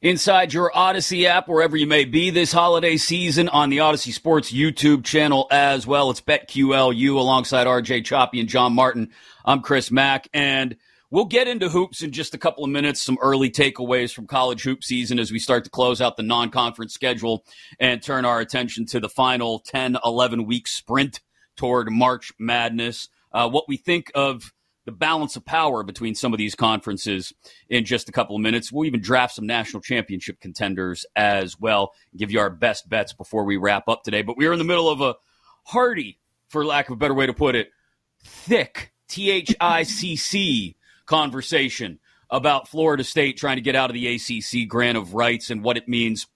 inside your Audacy app, wherever you may be this holiday season, on the Audacy Sports YouTube channel as well. It's BetQLU alongside RJ Choppy and John Martin. I'm Chris Mack, and we'll get into hoops in just a couple of minutes. Some early takeaways from college hoop season as we start to close out the non conference schedule and turn our attention to the final 10, 11 week sprint toward March Madness. Uh, what we think of the balance of power between some of these conferences in just a couple of minutes. We'll even draft some national championship contenders as well, give you our best bets before we wrap up today. But we are in the middle of a hearty, for lack of a better way to put it, thick T H I C C conversation about Florida State trying to get out of the ACC grant of rights and what it means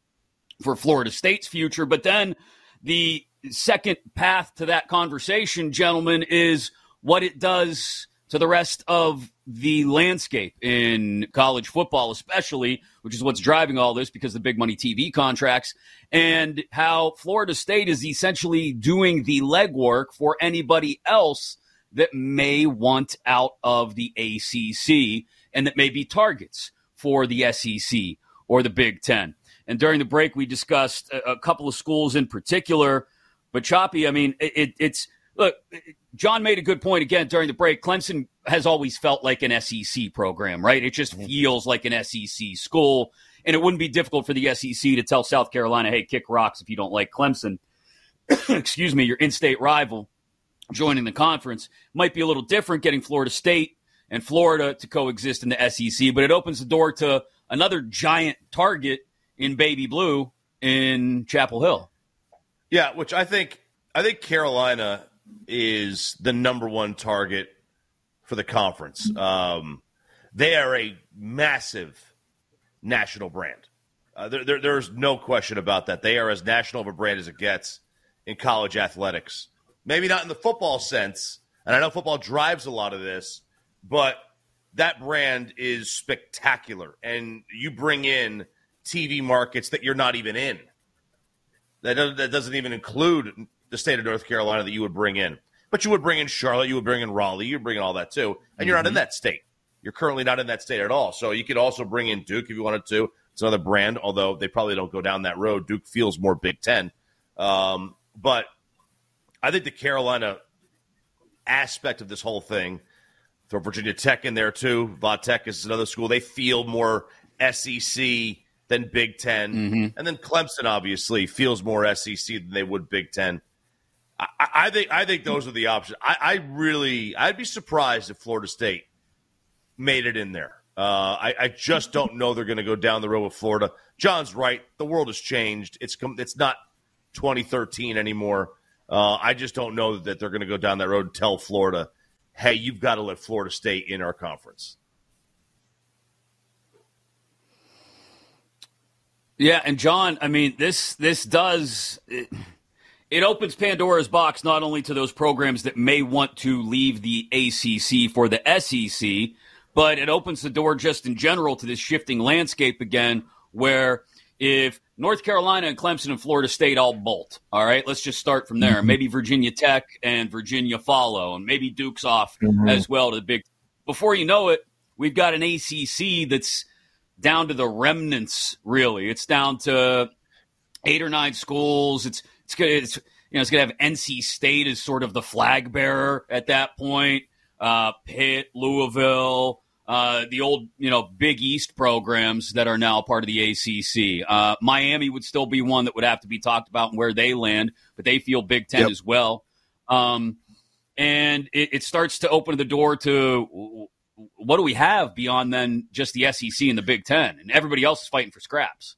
for Florida State's future. But then the second path to that conversation, gentlemen, is what it does to the rest of the landscape in college football, especially, which is what's driving all this because the big money TV contracts, and how Florida State is essentially doing the legwork for anybody else that may want out of the ACC and that may be targets for the SEC or the Big Ten. And during the break, we discussed a, a couple of schools in particular. But Choppy, I mean, it, it's look, John made a good point again during the break. Clemson has always felt like an SEC program, right? It just mm-hmm. feels like an SEC school. And it wouldn't be difficult for the SEC to tell South Carolina, hey, kick rocks if you don't like Clemson. Excuse me, your in state rival joining the conference. Might be a little different getting Florida State and Florida to coexist in the SEC, but it opens the door to another giant target in baby blue in Chapel Hill. Yeah, which I think I think Carolina is the number one target for the conference. Um, they are a massive national brand. Uh, there, there, there's no question about that. They are as national of a brand as it gets in college athletics. Maybe not in the football sense, and I know football drives a lot of this, but that brand is spectacular. And you bring in TV markets that you're not even in. That that doesn't even include the state of North Carolina that you would bring in. But you would bring in Charlotte, you would bring in Raleigh, you would bring in all that too. And you're mm-hmm. not in mm-hmm. that state. You're currently not in that state at all. So you could also bring in Duke if you wanted to. It's another brand, although they probably don't go down that road. Duke feels more Big Ten. Um, but I think the Carolina aspect of this whole thing, throw Virginia Tech in there too. Va Tech is another school. They feel more SEC than Big 10 mm-hmm. And then Clemson obviously feels more SEC than they would Big Ten. I, I think I think those are the options. I, I, really I'd be surprised if Florida State made it in there. Uh, I, I, just don't know they're going to go down the road with Florida. John's right. The world has changed. It's it's not 2013 anymore. Uh, I just don't know that they're going to go down that road and tell Florida, "Hey, you've got to let Florida State in our conference." Yeah, and John, I mean this this does. It, it opens Pandora's box not only to those programs that may want to leave the ACC for the SEC, but it opens the door just in general to this shifting landscape again, where if North Carolina and Clemson and Florida State all bolt, all right, let's just start from there. Mm-hmm. Maybe Virginia Tech and Virginia follow, and maybe Duke's off mm-hmm. as well to the big. Before you know it, we've got an ACC that's down to the remnants. Really, it's down to eight or nine schools. It's it's gonna it's you know it's gonna have NC State as sort of the flag bearer at that point. Uh, Pitt, Louisville, uh, the old you know Big East programs that are now part of the ACC. Uh, Miami would still be one that would have to be talked about and where they land, but they feel Big Ten yep. as well. Um, and it, it starts to open the door to what do we have beyond then just the SEC and the Big Ten, and everybody else is fighting for scraps.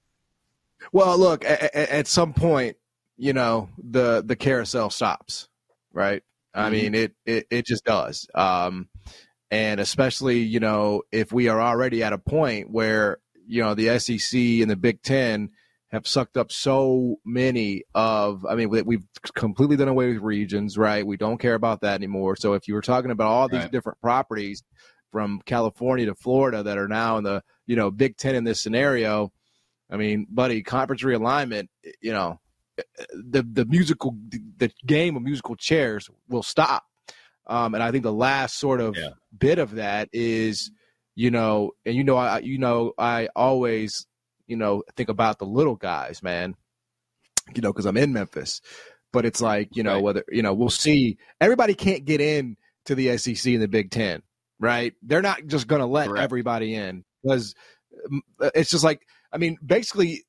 Well, look, at, at some point, you know the the carousel stops, right? Mm-hmm. I mean, it, it it just does. Um, and especially, you know, if we are already at a point where you know the SEC and the Big Ten have sucked up so many of i mean we've completely done away with regions right we don't care about that anymore so if you were talking about all these right. different properties from california to florida that are now in the you know big ten in this scenario I mean, buddy, conference realignment, you know, the the musical the game of musical chairs will stop. Um, and I think the last sort of yeah. bit of that is, you know, and you know, I you know, I always you know, think about the little guys, man. You know, because I'm in Memphis, but it's like you know Right. whether you know we'll see. Everybody can't get in to the SEC and the Big Ten, right? They're not just going to let Correct. everybody in because it's just like I mean, basically,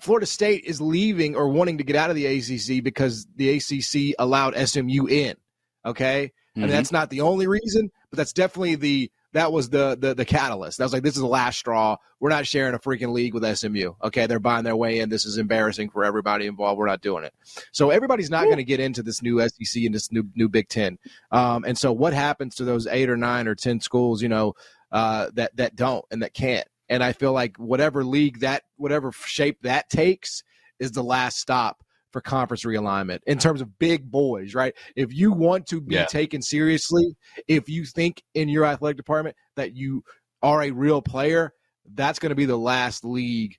Florida State is leaving or wanting to get out of the ACC because the ACC allowed SMU in. Okay, I mean Mhm. that's not the only reason, but that's definitely the that was the the the catalyst. That was like this is the last straw. We're not sharing a freaking league with SMU. Okay, they're buying their way in. This is embarrassing for everybody involved. We're not doing it. So everybody's not going to get into this new SEC and this new new Big Ten. Um, and so what happens to those eight or nine or ten schools? You know uh, that that don't and that can't. And I feel like whatever league that whatever shape that takes is the last stop for conference realignment in terms of big boys, right? If you want to be Yeah. taken seriously, if you think in your athletic department that you are a real player, that's going to be the last league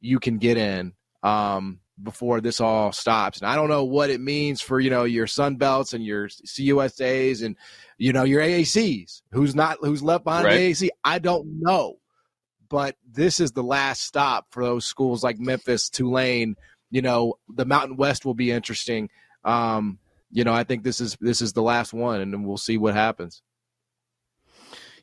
you can get in um, before this all stops. And I don't know what it means for you know your Sun Belts and your CUSAs and you know your AACs. Who's not who's left behind Right. the AAC? I don't know. But this is the last stop for those schools like Memphis, Tulane. You know, the Mountain West will be interesting. Um, you know, I think this is this is the last one, and we'll see what happens.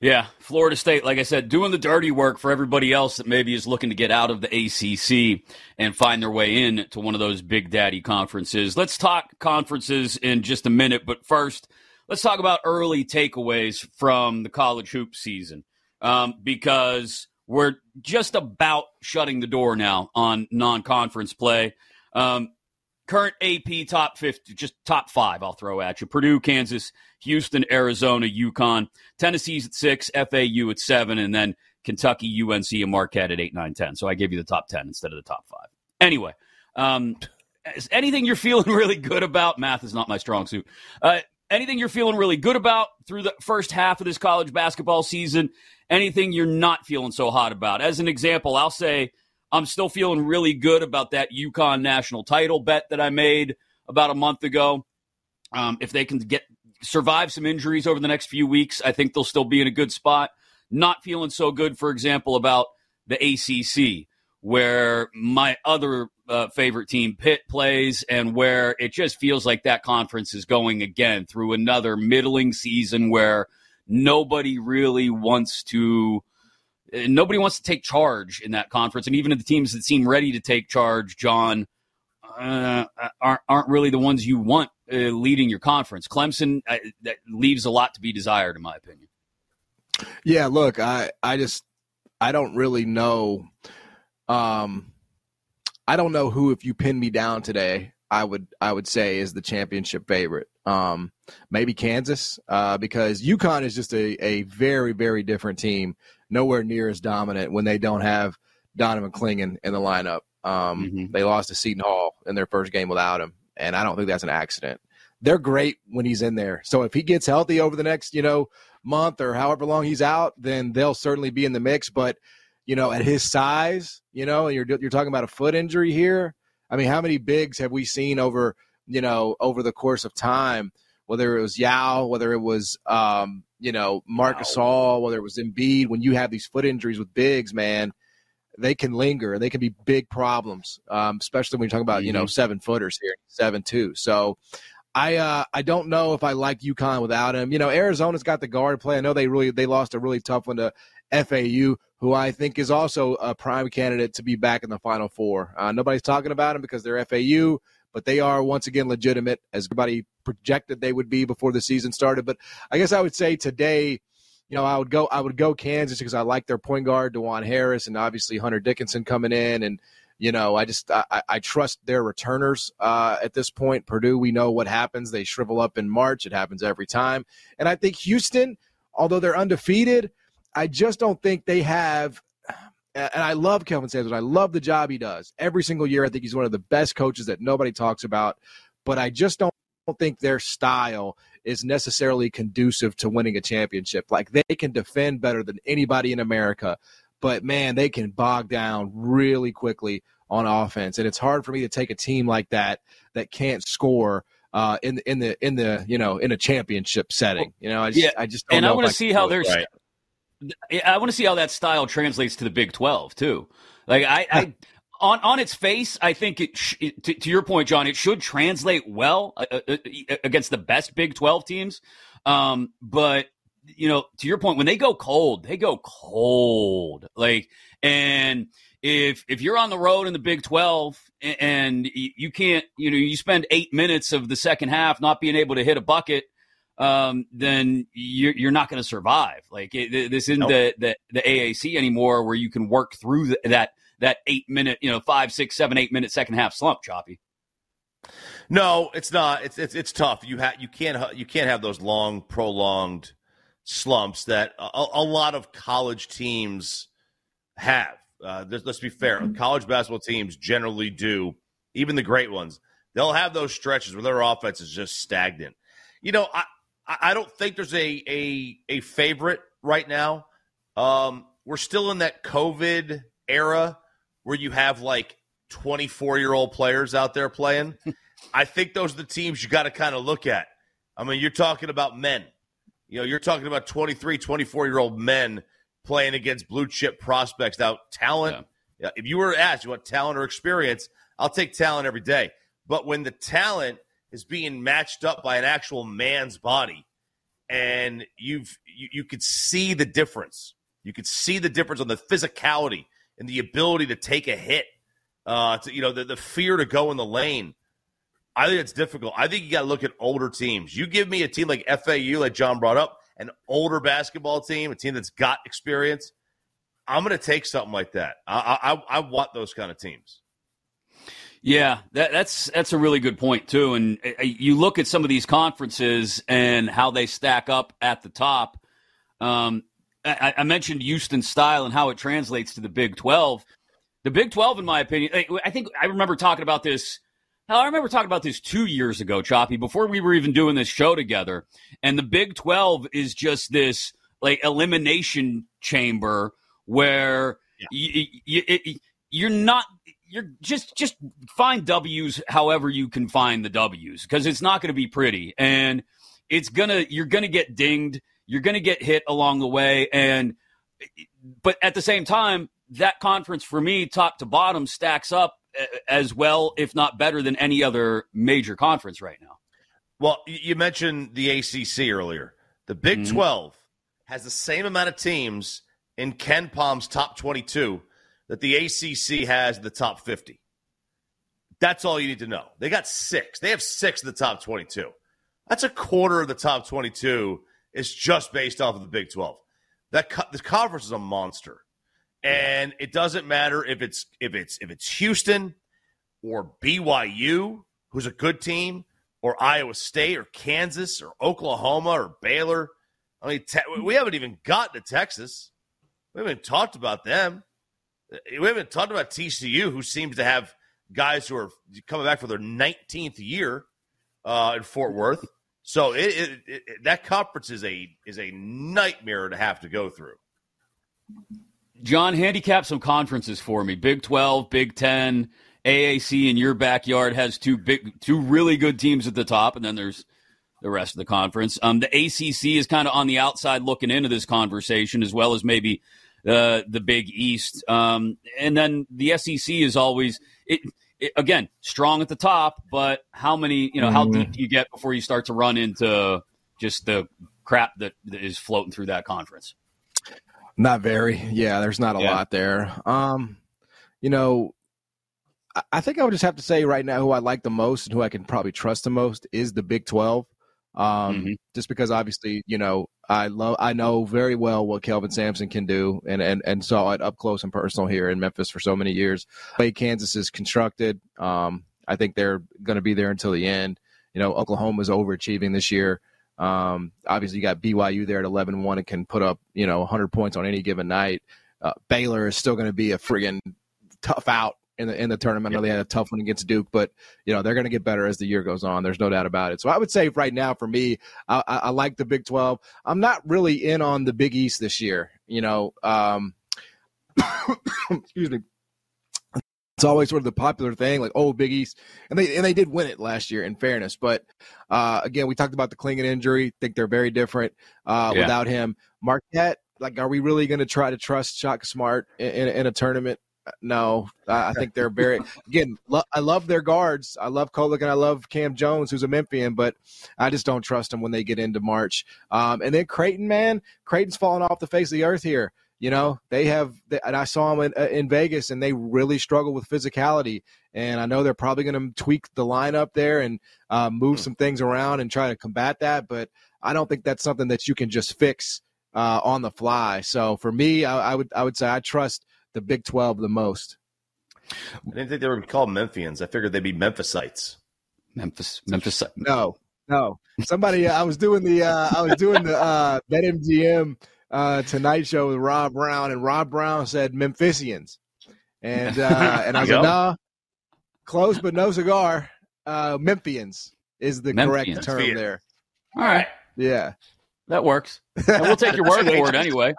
Yeah, Florida State, like I said, doing the dirty work for everybody else that maybe is looking to get out of the ACC and find their way in to one of those big daddy conferences. Let's talk conferences in just a minute, but first, let's talk about early takeaways from the college hoop season um, because we're just about shutting the door now on non-conference play. Um, current AP top 50, just top five, I'll throw at you. Purdue, Kansas, Houston, Arizona, UConn. Tennessee's at six, FAU at seven, and then Kentucky, UNC, and Marquette at eight, nine, ten. So I gave you the top 10 instead of the top five. Anyway, um, is anything you're feeling really good about? Math is not my strong suit. Uh, anything you're feeling really good about through the first half of this college basketball season? Anything you're not feeling so hot about? As an example, I'll say I'm still feeling really good about that UConn national title bet that I made about a month ago. Um, if they can get survive some injuries over the next few weeks, I think they'll still be in a good spot. Not feeling so good, for example, about the ACC, where my other uh, favorite team, Pitt, plays, and where it just feels like that conference is going again through another middling season where nobody really wants to. uh, Nobody wants to take charge in that conference, and even the teams that seem ready to take charge, John, uh, aren't aren't really the ones you want uh, leading your conference. Clemson uh, that leaves a lot to be desired, in my opinion. Yeah, look, I I just I don't really know. Um, I don't know who if you pin me down today, I would I would say is the championship favorite. Um, maybe Kansas, uh, because UConn is just a a very very different team, nowhere near as dominant when they don't have Donovan Clingan in the lineup. Um, Mhm. They lost to Seton Hall in their first game without him, and I don't think that's an accident. They're great when he's in there. So if he gets healthy over the next, you know, month or however long he's out, then they'll certainly be in the mix. But you know, at his size, you know, and you're you're talking about a foot injury here. I mean, how many bigs have we seen over you know over the course of time? Whether it was Yao, whether it was um, you know Marc Gasol, whether it was Embiid, when you have these foot injuries with bigs, man, they can linger. And they can be big problems, um, especially when you're talking about you know seven footers here, seven two. So I uh, I don't know if I like UConn without him. You know, Arizona's got the guard play. I know they really they lost a really tough one to FAU, who I think is also a prime candidate to be back in the Final Four. Uh, nobody's talking about them because they're FAU, but they are once again legitimate as everybody projected they would be before the season started. But I guess I would say today, you know, I would go I would go Kansas because I like their point guard Dajuan Harris and obviously Hunter Dickinson coming in and you know, I just I, I trust their returners uh, at this point. Purdue, we know what happens; they shrivel up in March. It happens every time. And I think Houston, although they're undefeated, I just don't think they have. And I love Kelvin Sampson. I love the job he does every single year. I think he's one of the best coaches that nobody talks about. But I just don't think their style is necessarily conducive to winning a championship. Like they can defend better than anybody in America, but man, they can bog down really quickly on offense, and it's hard for me to take a team like that that can't score uh, in in the in the you know in a championship setting. You know, I just Yeah, I just don't And I want to see how do it. their Right. I want to see how that style translates to the Big 12 too. Like I, I on on its face, I think it, sh- it to, to, your point, John, it should translate well uh, uh, uh, against the best Big Twelve teams. Um, but you know, to your point, when they go cold, they go cold. Like, and if if you're on the road in the Big Twelve and you can't, you know, you spend eight minutes of the second half not being able to hit a bucket. Um, then you're, you're not going to survive. Like it, this isn't nope. the, the, the AAC anymore, where you can work through the, that that eight minute, you know, five, six, seven, eight minute second half slump, Choppy. No, it's not. It's it's it's tough. You have you can't you can't have those long, prolonged slumps that a, a lot of college teams have. Uh, let's be fair. College basketball teams generally do. Even the great ones, they'll have those stretches where their offense is just stagnant. You know, I I don't think there's a a a favorite right now. Um, we're still in that COVID era where you have like 24 year old players out there playing. I think those are the teams you got to kind of look at. I mean, you're talking about men. You know, you're talking about 23, 24 year old men playing against blue chip prospects. Now, talent, yeah. if you were asked, you want talent or experience, I'll take talent every day. But when the talent is being matched up by an actual man's body, and you've you, you could see the difference. You could see the difference on the physicality and the ability to take a hit, uh, to, you know, the, the fear to go in the lane. I think it's difficult. I think you got to look at older teams. You give me a team like FAU, like John brought up, an older basketball team, a team that's got experience. I'm going to take something like that. I, I, I want those kind of teams. Yeah, that, that's that's a really good point too. And uh, you look at some of these conferences and how they stack up at the top. Um, I, I, mentioned Houston style and how it translates to the Big 12. The Big 12, in my opinion, I think I remember talking about this. I remember talking about this two years ago, Choppy, before we were even doing this show together. And the Big 12 is just this like elimination chamber where yeah. you, you, you're not you're just just find W's however you can find the W's because it's not going to be pretty and it's gonna you're gonna get dinged you're going to get hit along the way. And, but at the same time, that conference for me, top to bottom, stacks up as well, if not better than any other major conference right now. Well, you mentioned the ACC earlier. The Big mm-hmm. 12 has the same amount of teams in KenPom's top 22 that the ACC has in the top 50. That's all you need to know. They got six. They have six in the top 22. That's a quarter of the top 22 is just based off of the Big 12. That co- the conference is a monster. And it doesn't matter if it's if it's if it's Houston or BYU, who's a good team, or Iowa State or Kansas or Oklahoma or Baylor. I mean, te- we haven't even gotten to Texas. We haven't talked about them. We haven't talked about TCU, who seems to have guys who are coming back for their 19th year uh, in Fort Worth. So it, it, it, that conference is a is a nightmare to have to go through. John, handicap some conferences for me. Big Twelve, Big Ten, AAC in your backyard has two big, two really good teams at the top, and then there's the rest of the conference. Um, the ACC is kind of on the outside looking into this conversation, as well as maybe uh, the Big East. Um, and then the SEC is always it it, again, strong at the top, but how many, you know, how deep mm. do you get before you start to run into just the crap that, that is floating through that conference? Not very. Yeah, there's not a yeah. lot there. Um, you know, I think I would just have to say right now who I like the most and who I can probably trust the most is the Big 12. Um, mm-hmm. Just because obviously, you know, I love, I know very well what Kelvin Sampson can do, and and and saw it up close and personal here in Memphis for so many years. Way Kansas is constructed. Um, I think they're going to be there until the end. You know, Oklahoma's overachieving this year. Um, obviously, you got BYU there at 11 1 and can put up, you know, 100 points on any given night. Uh, Baylor is still going to be a friggin' tough out in the in the tournament. I know they had a tough one against Duke, but you know they're going to get better as the year goes on. There's no doubt about it. So I would say right now for me, I, I, I like the Big 12. I'm not really in on the Big East this year. You know, um, excuse me. It's always sort of the popular thing, like oh, Big East, and they and they did win it last year. In fairness, but uh, again, we talked about the Clingan injury. Think they're very different uh, yeah. without him. Marquette, like, are we really going to try to trust Shaka Smart in, in, in a tournament? No, I, I think they're very again. Lo- I love their guards. I love Kolek and I love Cam Jones, who's a Memphian, but I just don't trust them when they get into March. Um, and then Creighton, man, Creighton's falling off the face of the earth here. You know, they have, and I saw them in, uh, in Vegas, and they really struggle with physicality. And I know they're probably going to tweak the lineup there and uh, move hmm. some things around and try to combat that. But I don't think that's something that you can just fix uh, on the fly. So for me, I, I, would I would say I trust the Big Twelve the most. I didn't think they were called Memphians. I figured they'd be Memphisites. Memphis, Memphis. No, no. Somebody, I was doing the uh, I was doing the uh, BetMGM uh, Tonight Show with Rob Brown, and Rob Brown said Memphisians, and uh, and I was like, nah, close but no cigar. Uh, Memphians is the Memphians. correct term Memphians. there. All right, yeah, that works. And we'll take your word for it anyway.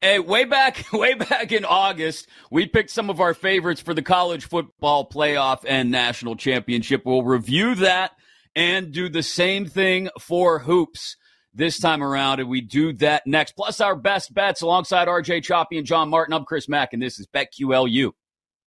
Hey, way back, way back in August, we picked some of our favorites for the college football playoff and national championship. We'll review that and do the same thing for hoops this time around, and we do that next. Plus, our best bets alongside RJ Choppy and John Martin. I'm Chris Mack, and this is BetQLU.